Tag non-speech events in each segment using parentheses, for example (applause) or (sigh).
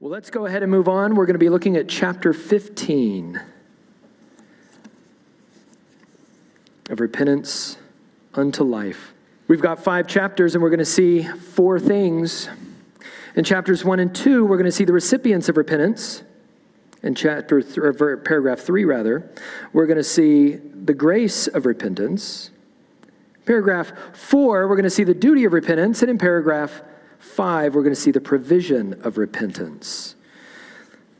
Well, let's go ahead and move on. We're going to be looking at chapter 15 of repentance unto life. We've got five chapters, and we're going to see four things. In chapters 1 and 2, we're going to see the recipients of repentance. In chapter th- or paragraph 3, rather, we're going to see the grace of repentance. Paragraph 4, we're going to see the duty of repentance. And in paragraph 5, we're going to see the provision of repentance.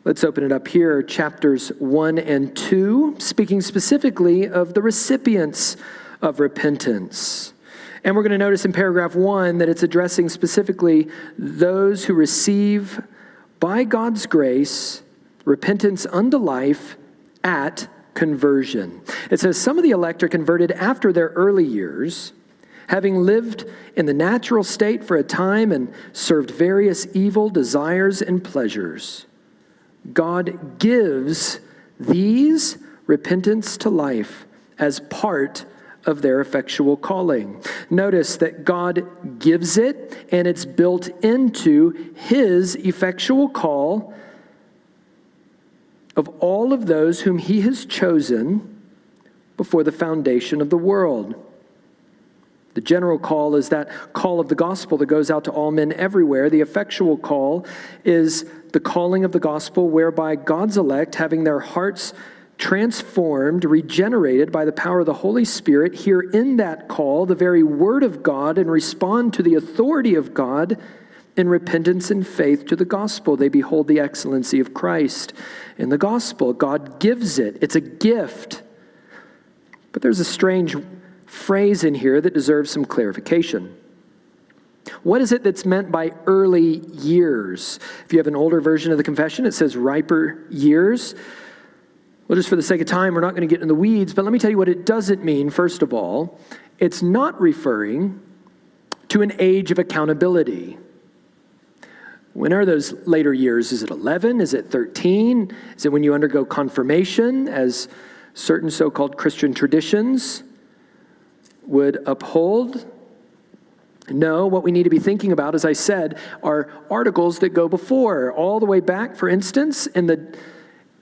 Let's open it up here, chapters 1 and 2, speaking specifically of the recipients of repentance. And we're going to notice in paragraph 1 that it's addressing specifically those who receive by God's grace repentance unto life at conversion. It says some of the elect are converted after their early years having lived in the natural state for a time and served various evil desires and pleasures, God gives these repentance to life as part of their effectual calling. Notice that God gives it and it's built into his effectual call of all of those whom he has chosen before the foundation of the world. The general call is that call of the gospel that goes out to all men everywhere. The effectual call is the calling of the gospel whereby God's elect, having their hearts transformed, regenerated by the power of the Holy Spirit, hear in that call the very word of God and respond to the authority of God in repentance and faith to the gospel. They behold the excellency of Christ in the gospel. God gives it, it's a gift. But there's a strange phrase in here that deserves some clarification. What is it that's meant by early years? If you have an older version of the confession, it says riper years. Well, just for the sake of time, we're not going to get in the weeds, but let me tell you what it doesn't mean, first of all. It's not referring to an age of accountability. When are those later years? Is it 11? Is it 13? Is it when you undergo confirmation, as certain so called Christian traditions would uphold? No, what we need to be thinking about, as I said, are articles that go before, all the way back, for instance, in the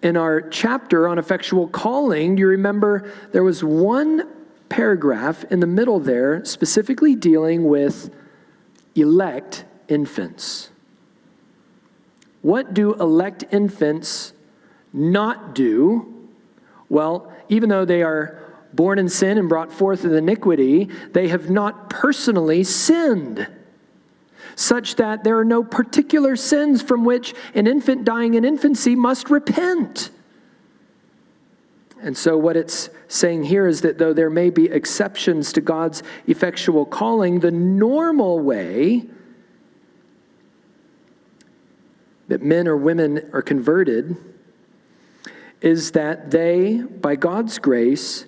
in our chapter on effectual calling, do you remember there was one paragraph in the middle there specifically dealing with elect infants? What do elect infants not do? Well, even though they are born in sin and brought forth in iniquity, they have not personally sinned, such that there are no particular sins from which an infant dying in infancy must repent. And so, what it's saying here is that though there may be exceptions to God's effectual calling, the normal way that men or women are converted is that they, by God's grace,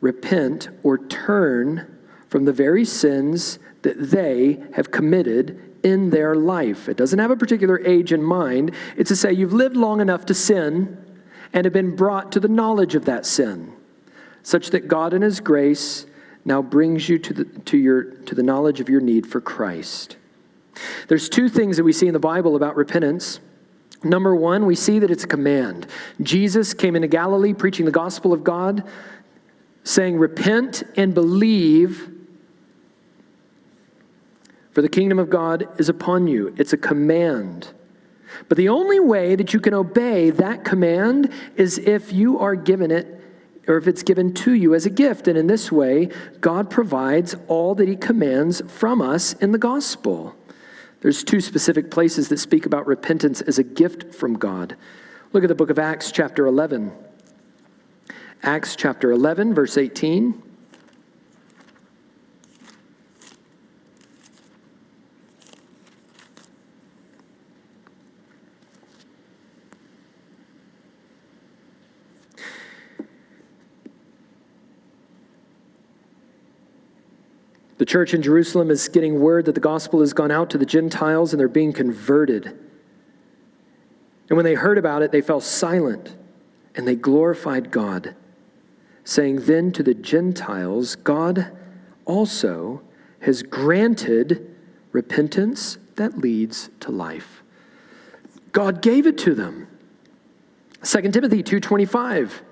repent or turn from the very sins that they have committed in their life. It doesn't have a particular age in mind. It's to say you've lived long enough to sin and have been brought to the knowledge of that sin, such that God in His grace now brings you to the, to your, to the knowledge of your need for Christ. There's two things that we see in the Bible about repentance. Number one, we see that it's a command. Jesus came into Galilee preaching the gospel of God saying, Repent and believe, for the kingdom of God is upon you. It's a command. But the only way that you can obey that command is if you are given it or if it's given to you as a gift. And in this way, God provides all that He commands from us in the gospel. There's two specific places that speak about repentance as a gift from God. Look at the book of Acts, chapter 11. Acts chapter 11, verse 18. The church in Jerusalem is getting word that the gospel has gone out to the Gentiles and they're being converted. And when they heard about it, they fell silent and they glorified God saying, Then to the Gentiles, God also has granted repentance that leads to life. God gave it to them. 2 Timothy 2:25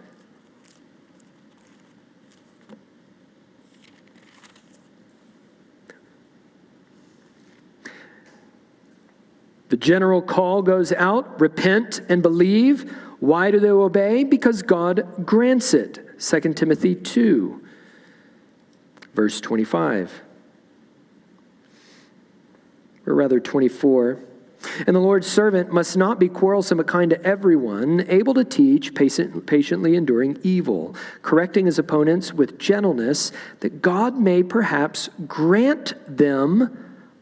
The general call goes out repent and believe. Why do they obey? Because God grants it. 2 Timothy 2, verse 25. Or rather, 24. And the Lord's servant must not be quarrelsome, but kind to everyone, able to teach, patient, patiently enduring evil, correcting his opponents with gentleness, that God may perhaps grant them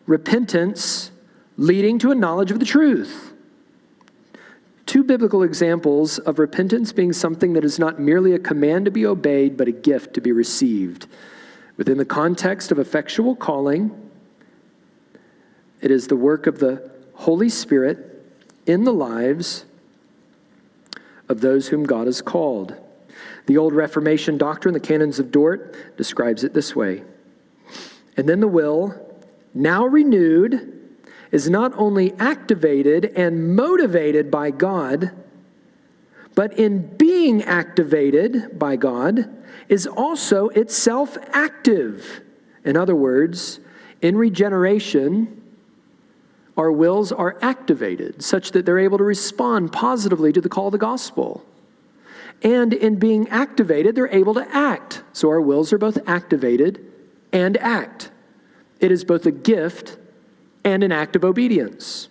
repentance leading to a knowledge of the truth. Two biblical examples of repentance being something that is not merely a command to be obeyed, but a gift to be received. Within the context of effectual calling, it is the work of the Holy Spirit in the lives of those whom God has called. The old Reformation doctrine, the Canons of Dort, describes it this way And then the will, now renewed, is not only activated and motivated by God, but in being activated by God, is also itself active. In other words, in regeneration, our wills are activated such that they're able to respond positively to the call of the gospel. And in being activated, they're able to act. So our wills are both activated and act. It is both a gift and an act of obedience.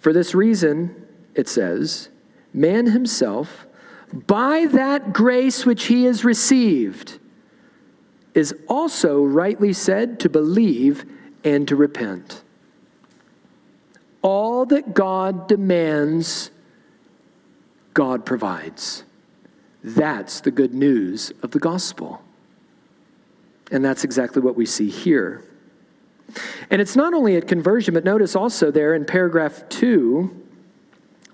For this reason, it says, man himself, by that grace which he has received, is also rightly said to believe and to repent. All that God demands, God provides. That's the good news of the gospel. And that's exactly what we see here. And it's not only at conversion, but notice also there in paragraph two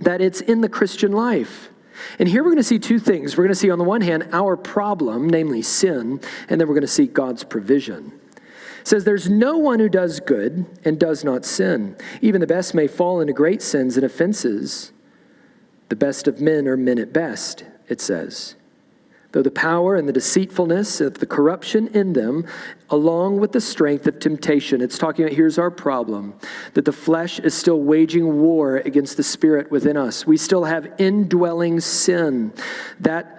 that it's in the Christian life. And here we're going to see two things. We're going to see, on the one hand, our problem, namely sin, and then we're going to see God's provision. It says, There's no one who does good and does not sin. Even the best may fall into great sins and offenses. The best of men are men at best, it says though the power and the deceitfulness of the corruption in them, along with the strength of temptation. It's talking about here's our problem that the flesh is still waging war against the spirit within us. We still have indwelling sin that.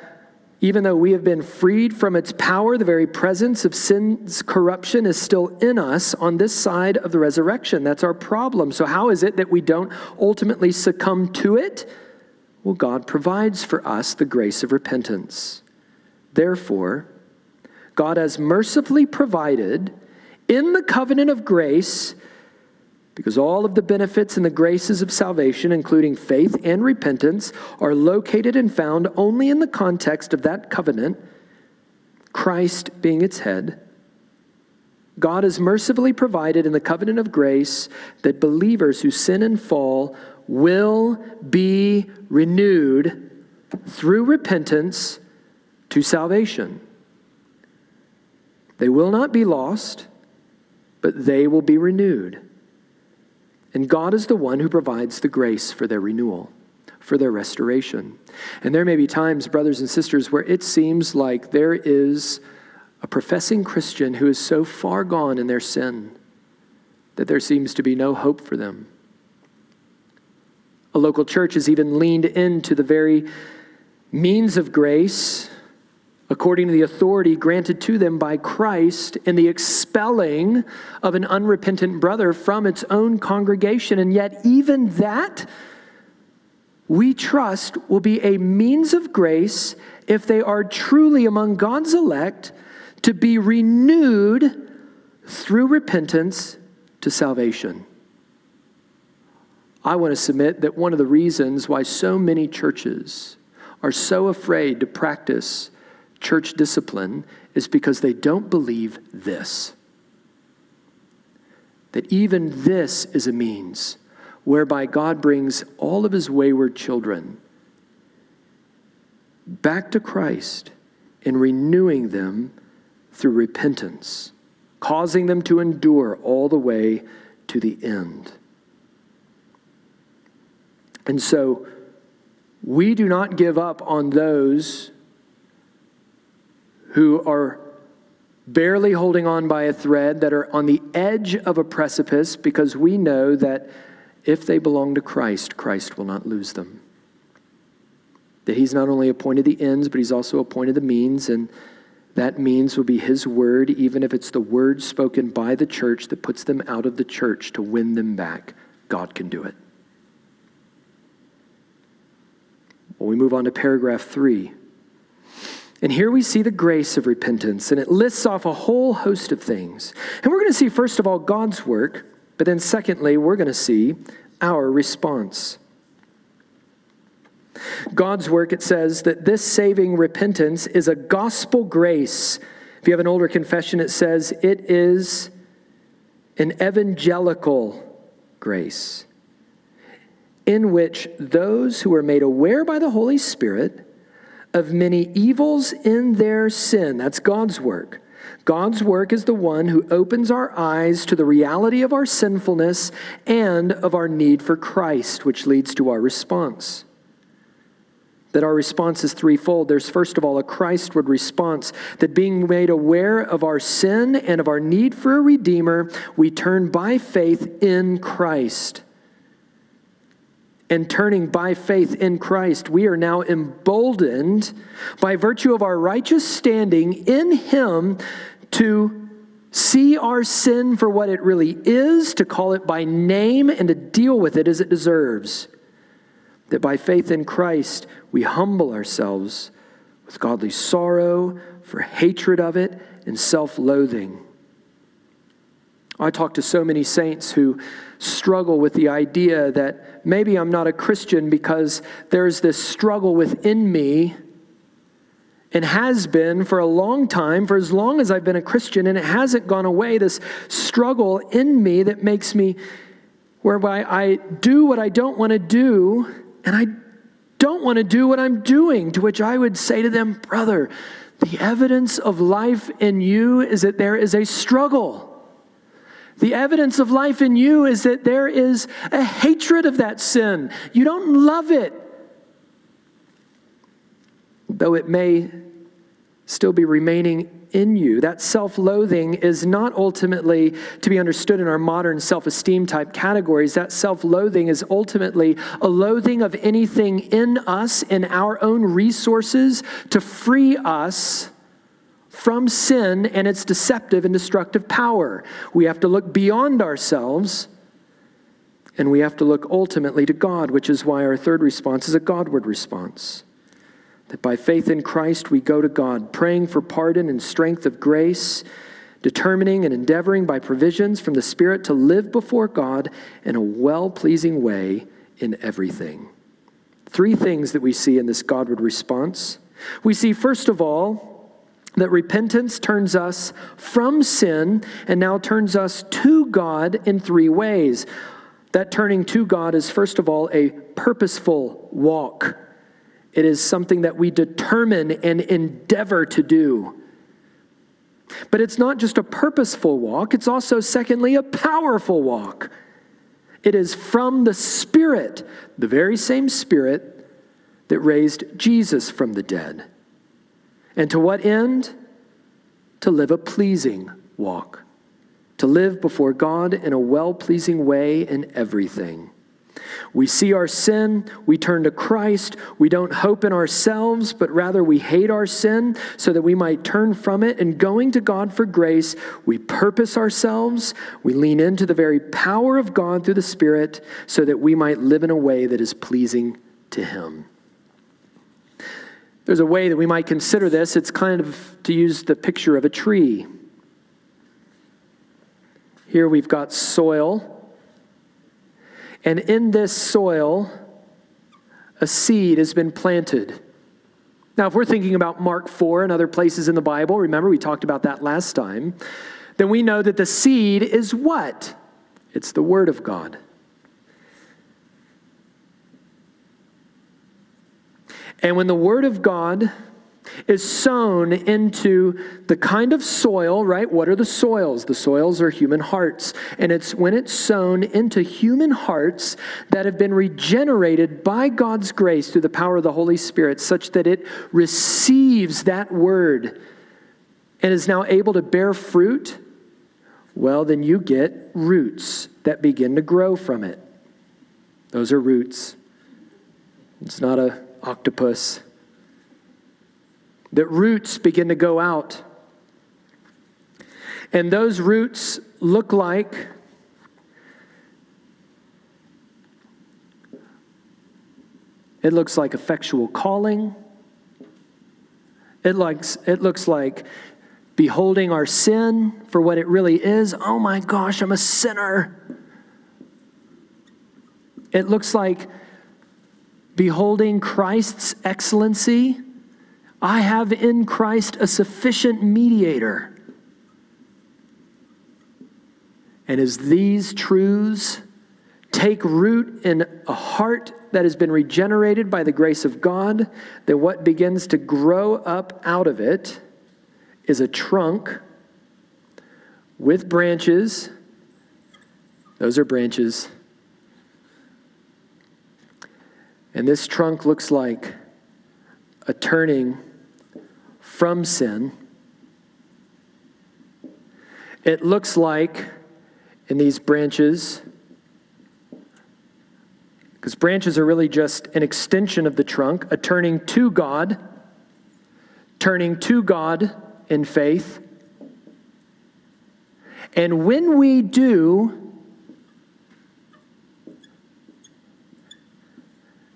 Even though we have been freed from its power, the very presence of sin's corruption is still in us on this side of the resurrection. That's our problem. So, how is it that we don't ultimately succumb to it? Well, God provides for us the grace of repentance. Therefore, God has mercifully provided in the covenant of grace, because all of the benefits and the graces of salvation, including faith and repentance, are located and found only in the context of that covenant, Christ being its head. God has mercifully provided in the covenant of grace that believers who sin and fall will be renewed through repentance to salvation. They will not be lost, but they will be renewed. And God is the one who provides the grace for their renewal, for their restoration. And there may be times, brothers and sisters, where it seems like there is a professing Christian who is so far gone in their sin that there seems to be no hope for them. A local church has even leaned into the very means of grace according to the authority granted to them by Christ in the expelling of an unrepentant brother from its own congregation. And yet, even that, we trust, will be a means of grace if they are truly among God's elect to be renewed through repentance to salvation. I want to submit that one of the reasons why so many churches are so afraid to practice church discipline is because they don't believe this that even this is a means whereby God brings all of his wayward children back to Christ in renewing them through repentance, causing them to endure all the way to the end. And so we do not give up on those who are barely holding on by a thread, that are on the edge of a precipice, because we know that if they belong to Christ, Christ will not lose them. That He's not only appointed the ends, but He's also appointed the means, and that means will be His word, even if it's the word spoken by the church that puts them out of the church to win them back. God can do it. Well, we move on to paragraph three. And here we see the grace of repentance, and it lists off a whole host of things. And we're going to see, first of all, God's work, but then, secondly, we're going to see our response. God's work, it says that this saving repentance is a gospel grace. If you have an older confession, it says it is an evangelical grace in which those who are made aware by the Holy Spirit of many evils in their sin, that's God's work. God's work is the one who opens our eyes to the reality of our sinfulness and of our need for Christ, which leads to our response. That our response is threefold. There's, first of all, a Christward response, that being made aware of our sin and of our need for a Redeemer, we turn by faith in Christ and turning by faith in Christ, we are now emboldened by virtue of our righteous standing in Him to see our sin for what it really is, to call it by name, and to deal with it as it deserves. That by faith in Christ, we humble ourselves with godly sorrow, for hatred of it, and self loathing. I talk to so many saints who struggle with the idea that maybe I'm not a Christian because there's this struggle within me and has been for a long time, for as long as I've been a Christian, and it hasn't gone away. This struggle in me that makes me, whereby I do what I don't want to do, and I don't want to do what I'm doing. To which I would say to them, brother, the evidence of life in you is that there is a struggle. The evidence of life in you is that there is a hatred of that sin. You don't love it. Though it may still be remaining in you. That self loathing is not ultimately to be understood in our modern self esteem type categories. That self loathing is ultimately a loathing of anything in us, in our own resources, to free us from sin and its deceptive and destructive power. We have to look beyond ourselves and we have to look ultimately to God, which is why our third response is a Godward response. That by faith in Christ we go to God, praying for pardon and strength of grace, determining and endeavoring by provisions from the Spirit to live before God in a well pleasing way in everything. Three things that we see in this Godward response. We see, first of all, that repentance turns us from sin and now turns us to God in three ways. That turning to God is, first of all, a purposeful walk. It is something that we determine and endeavor to do. But it's not just a purposeful walk, it's also, secondly, a powerful walk. It is from the Spirit, the very same Spirit that raised Jesus from the dead. And to what end? To live a pleasing walk, to live before God in a well pleasing way in everything. We see our sin, we turn to Christ, we don't hope in ourselves, but rather we hate our sin so that we might turn from it. And going to God for grace, we purpose ourselves, we lean into the very power of God through the Spirit so that we might live in a way that is pleasing to Him. There's a way that we might consider this. It's kind of to use the picture of a tree. Here we've got soil. And in this soil, a seed has been planted. Now, if we're thinking about Mark 4 and other places in the Bible, remember we talked about that last time, then we know that the seed is what? It's the Word of God. And when the Word of God is sown into the kind of soil, right? What are the soils? The soils are human hearts. And it's when it's sown into human hearts that have been regenerated by God's grace through the power of the Holy Spirit, such that it receives that word and is now able to bear fruit. Well, then you get roots that begin to grow from it. Those are roots. It's not a octopus that roots begin to go out. And those roots look like it looks like effectual calling. It looks, it looks like beholding our sin for what it really is. Oh my gosh, I'm a sinner. It looks like beholding Christ's excellency I have in Christ a sufficient mediator. And as these truths take root in a heart that has been regenerated by the grace of God, then what begins to grow up out of it is a trunk with branches. Those are branches. And this trunk looks like a turning from sin. It looks like in these branches, because branches are really just an extension of the trunk, a turning to God, turning to God in faith. And when we do,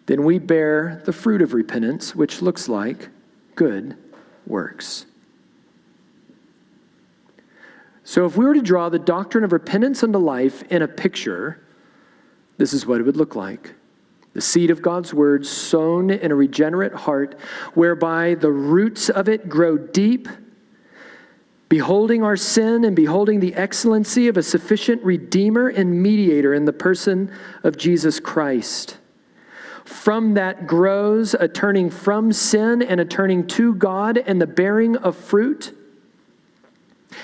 then we bear the fruit of repentance, which looks like good works. So, if we were to draw the doctrine of repentance unto life in a picture, this is what it would look like. The seed of God's word sown in a regenerate heart, whereby the roots of it grow deep, beholding our sin and beholding the excellency of a sufficient Redeemer and mediator in the person of Jesus Christ. From that grows a turning from sin and a turning to God and the bearing of fruit.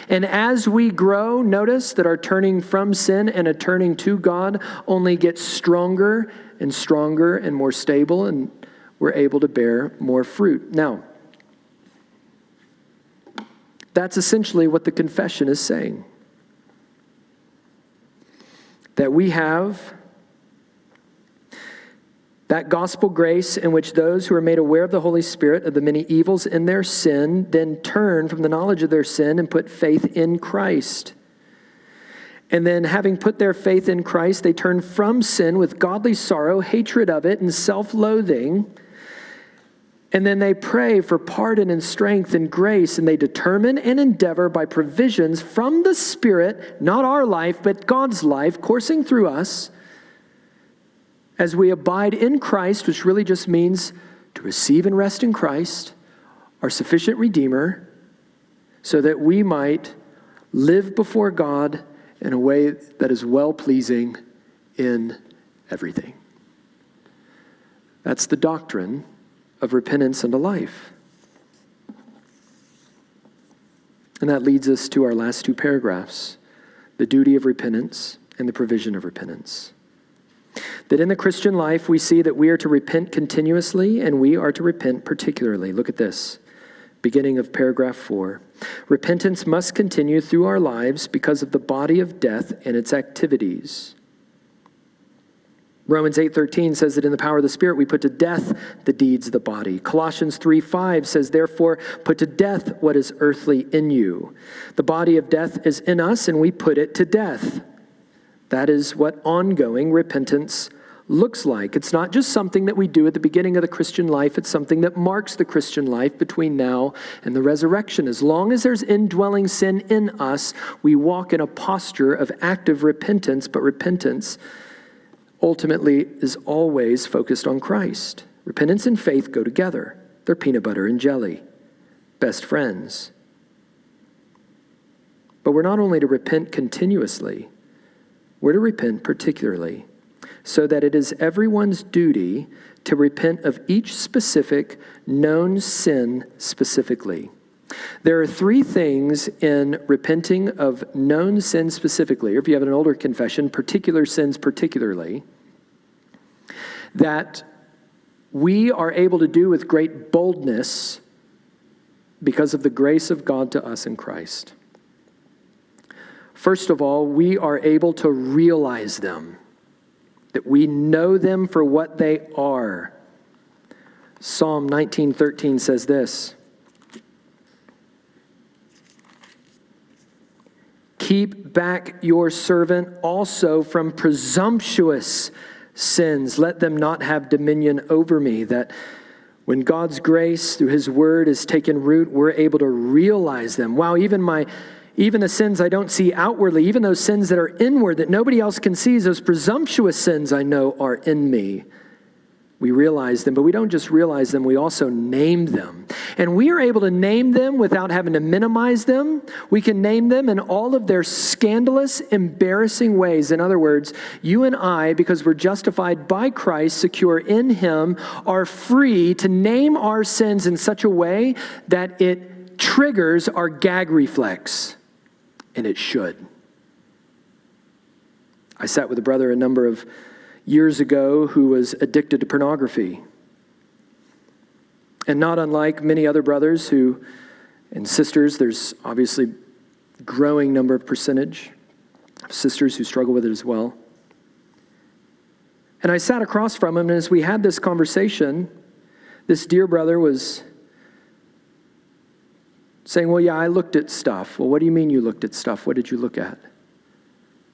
And as we grow, notice that our turning from sin and a turning to God only gets stronger and stronger and more stable, and we're able to bear more fruit. Now, that's essentially what the confession is saying. That we have that gospel grace in which those who are made aware of the Holy Spirit of the many evils in their sin then turn from the knowledge of their sin and put faith in Christ. And then, having put their faith in Christ, they turn from sin with godly sorrow, hatred of it, and self loathing. And then they pray for pardon and strength and grace, and they determine and endeavor by provisions from the Spirit, not our life, but God's life, coursing through us as we abide in Christ, which really just means to receive and rest in Christ, our sufficient Redeemer, so that we might live before God in a way that is well pleasing in everything. That's the doctrine of repentance unto life. And that leads us to our last two paragraphs the duty of repentance and the provision of repentance. That in the Christian life, we see that we are to repent continuously and we are to repent particularly. Look at this, beginning of paragraph four. Repentance must continue through our lives because of the body of death and its activities. Romans 8:13 says that in the power of the spirit we put to death the deeds of the body. Colossians 3:5 says therefore put to death what is earthly in you. The body of death is in us and we put it to death. That is what ongoing repentance looks like. It's not just something that we do at the beginning of the Christian life, it's something that marks the Christian life between now and the resurrection. As long as there's indwelling sin in us, we walk in a posture of active repentance, but repentance ultimately is always focused on Christ. Repentance and faith go together, they're peanut butter and jelly, best friends. But we're not only to repent continuously, we're to repent particularly. so that it is everyone's duty to repent of each specific known sin specifically. There are three things in repenting of known sin specifically, or if you have an older confession, particular sins particularly, that we are able to do with great boldness because of the grace of God to us in Christ. First of all, we are able to realize them, that we know them for what they are. Psalm 19:13 says this: Keep back your servant also from presumptuous sins. Let them not have dominion over me. That when God's grace through his word is taken root, we're able to realize them. Wow, even my even the sins I don't see outwardly, even those sins that are inward that nobody else can see, those presumptuous sins I know are in me. We realize them, but we don't just realize them, we also name them. And we are able to name them without having to minimize them. We can name them in all of their scandalous, embarrassing ways. In other words, you and I, because we're justified by Christ, secure in Him, are free to name our sins in such a way that it triggers our gag reflex. And it should. I sat with a brother a number of years ago who was addicted to pornography. And not unlike many other brothers who and sisters, there's obviously growing number of percentage of sisters who struggle with it as well. And I sat across from him, and as we had this conversation, this dear brother was saying, Well, yeah, I looked at stuff. Well, what do you mean you looked at stuff? What did you look at?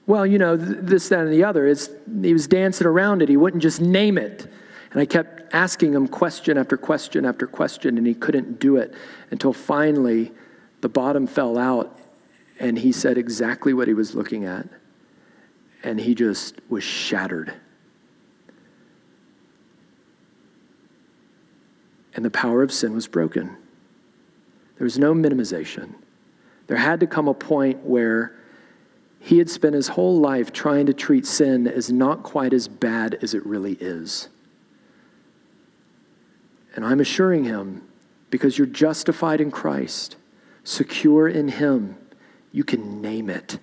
Well, you know, this, that, and the other. It's, he was dancing around it. He wouldn't just name it. And I kept asking him question after question after question, and he couldn't do it until finally the bottom fell out, and he said exactly what he was looking at. And he just was shattered. And the power of sin was broken. There was no minimization. There had to come a point where he had spent his whole life trying to treat sin as not quite as bad as it really is. And I'm assuring him, because you're justified in Christ, secure in Him, you can name it.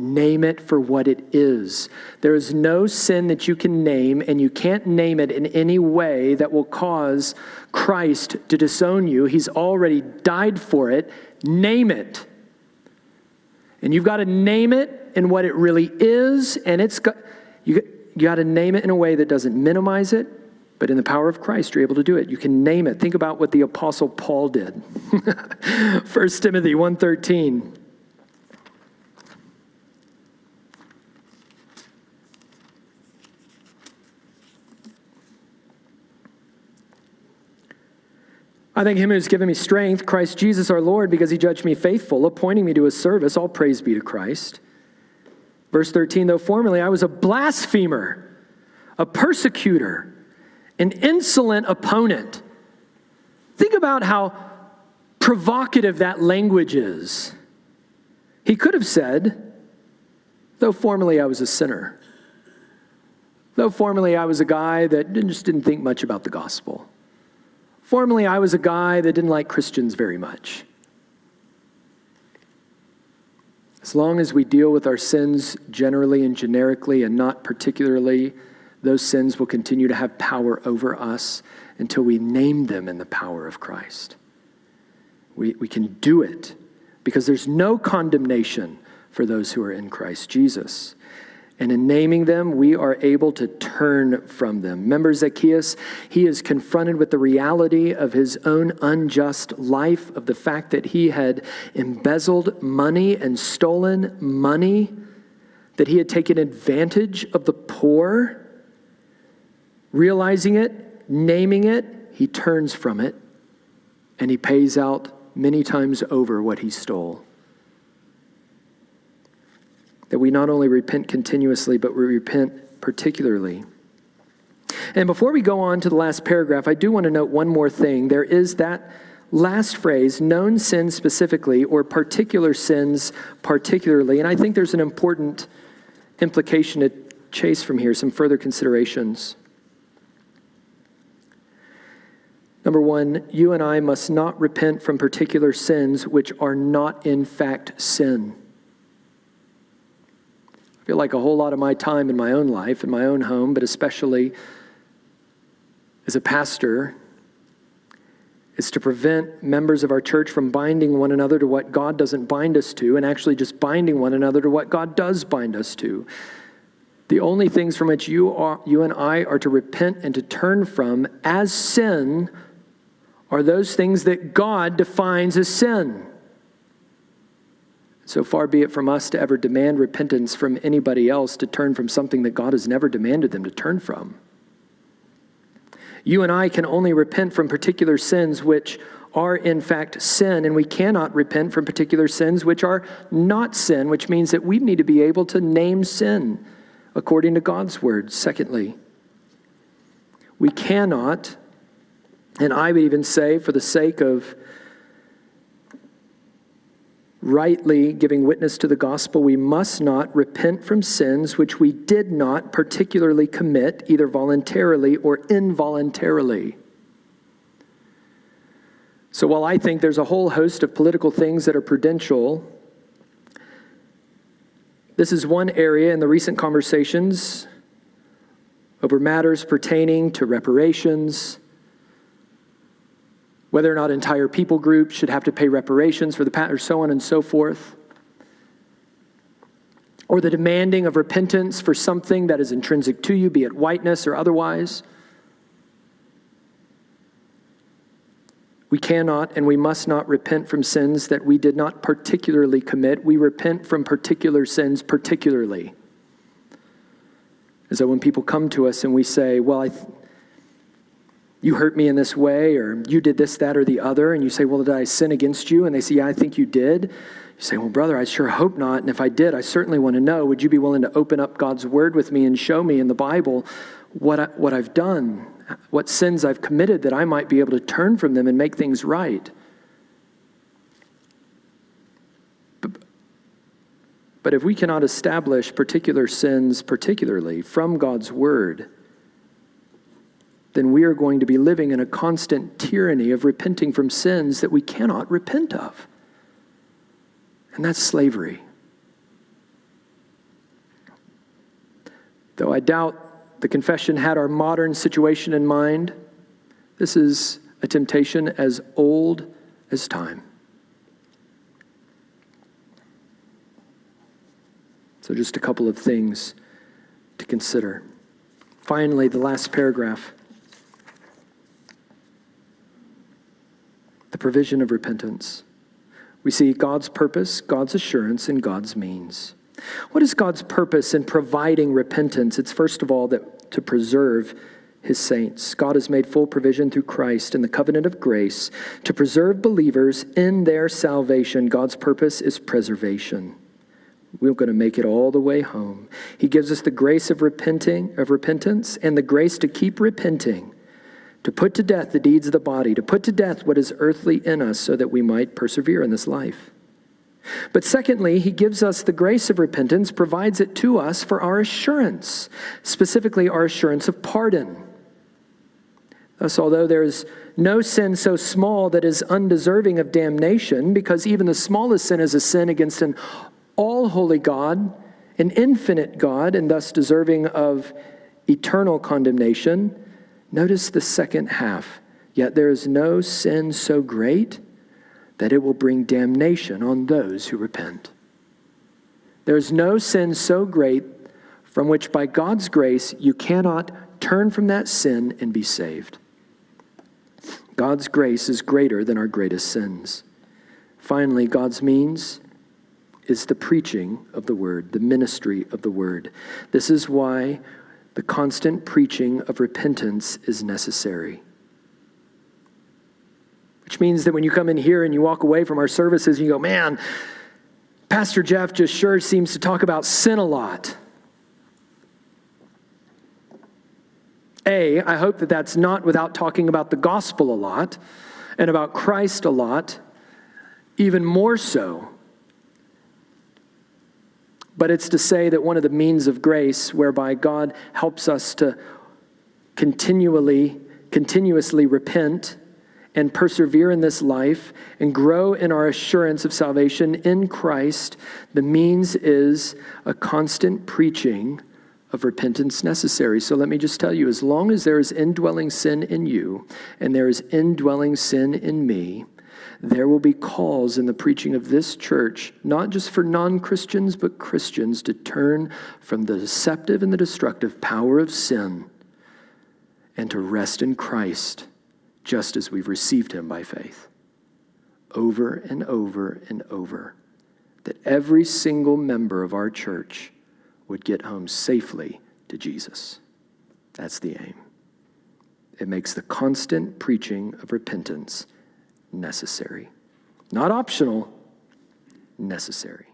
Name it for what it is. There is no sin that you can name, and you can't name it in any way that will cause Christ to disown you. He's already died for it. Name it. And you've got to name it in what it really is, and it's got, you, you got to name it in a way that doesn't minimize it, but in the power of Christ, you're able to do it. You can name it. Think about what the Apostle Paul did. (laughs) 1 Timothy 1.13. I thank him who has given me strength, Christ Jesus our Lord, because he judged me faithful, appointing me to his service. All praise be to Christ. Verse 13, though formerly I was a blasphemer, a persecutor, an insolent opponent. Think about how provocative that language is. He could have said, though formerly I was a sinner, though formerly I was a guy that just didn't think much about the gospel. Formerly, I was a guy that didn't like Christians very much. As long as we deal with our sins generally and generically and not particularly, those sins will continue to have power over us until we name them in the power of Christ. We, we can do it because there's no condemnation for those who are in Christ Jesus. And in naming them, we are able to turn from them. Remember Zacchaeus? He is confronted with the reality of his own unjust life, of the fact that he had embezzled money and stolen money, that he had taken advantage of the poor. Realizing it, naming it, he turns from it, and he pays out many times over what he stole that we not only repent continuously, but we repent particularly. And before we go on to the last paragraph, I do want to note one more thing. There is that last phrase, known sins specifically, or particular sins particularly. And I think there's an important implication to, chase from here some further considerations. Number one, you and I must not repent from particular sins which are not in fact sin. Feel like a whole lot of my time in my own life, in my own home, but especially as a pastor, is to prevent members of our church from binding one another to what God doesn't bind us to and actually just binding one another to what God does bind us to. The only things from which you, are, you and I are to repent and to turn from as sin are those things that God defines as sin. So far be it from us to ever demand repentance from anybody else to turn from something that God has never demanded them to turn from. You and I can only repent from particular sins which are in fact sin, and we cannot repent from particular sins which are not sin, which means that we need to be able to name sin according to God's word. Secondly, we cannot, and I would even say, for the sake of rightly giving witness to the gospel, we must not repent from sins which we did not particularly commit, either voluntarily or involuntarily. So while I think there's a whole host of political things that are prudential, this is one area in the recent conversations over matters pertaining to reparations whether or not entire people groups should have to pay reparations for the past, or so on and so forth, or the demanding of repentance for something that is intrinsic to you, be it whiteness or otherwise. We cannot and we must not repent from sins that we did not particularly commit. We repent from particular sins particularly. As though when people come to us and we say, Well, I. Th- you hurt me in this way, or you did this, that, or the other, and you say, Well, did I sin against you? And they say, Yeah, I think you did. You say, Well, brother, I sure hope not. And if I did, I certainly want to know. Would you be willing to open up God's word with me and show me in the Bible what, I, what I've done, what sins I've committed, that I might be able to turn from them and make things right? But if we cannot establish particular sins, particularly from God's word, then we are going to be living in a constant tyranny of repenting from sins that we cannot repent of. And that's slavery. Though I doubt the confession had our modern situation in mind, this is a temptation as old as time. So, just a couple of things to consider. Finally, the last paragraph. The provision of repentance. We see God's purpose, God's assurance, and God's means. What is God's purpose in providing repentance? It's first of all that to preserve his saints. God has made full provision through Christ in the covenant of grace to preserve believers in their salvation. God's purpose is preservation. We're going to make it all the way home. He gives us the grace of repenting, of repentance, and the grace to keep repenting to put to death the deeds of the body, to put to death what is earthly in us, so that we might persevere in this life. But secondly, he gives us the grace of repentance, provides it to us for our assurance, specifically our assurance of pardon. Thus, although there is no sin so small that is undeserving of damnation, because even the smallest sin is a sin against an all holy God, an infinite God, and thus deserving of eternal condemnation, Notice the second half. Yet there is no sin so great that it will bring damnation on those who repent. There is no sin so great from which, by God's grace, you cannot turn from that sin and be saved. God's grace is greater than our greatest sins. Finally, God's means is the preaching of the word, the ministry of the word. This is why the constant preaching of repentance is necessary. Which means that when you come in here and you walk away from our services and you go, man, Pastor Jeff just sure seems to talk about sin a lot. A, I hope that that's not without talking about the gospel a lot and about Christ a lot, even more so. But it's to say that one of the means of grace whereby God helps us to continually, continuously repent and persevere in this life and grow in our assurance of salvation in Christ, the means is a constant preaching of repentance necessary. So let me just tell you as long as there is indwelling sin in you and there is indwelling sin in me, there will be calls in the preaching of this church, not just for non Christians, but Christians, to turn from the deceptive and the destructive power of sin and to rest in Christ, just as we've received him by faith. Over and over and over. That every single member of our church would get home safely to Jesus. That's the aim. It makes the constant preaching of repentance necessary. Not optional, necessary.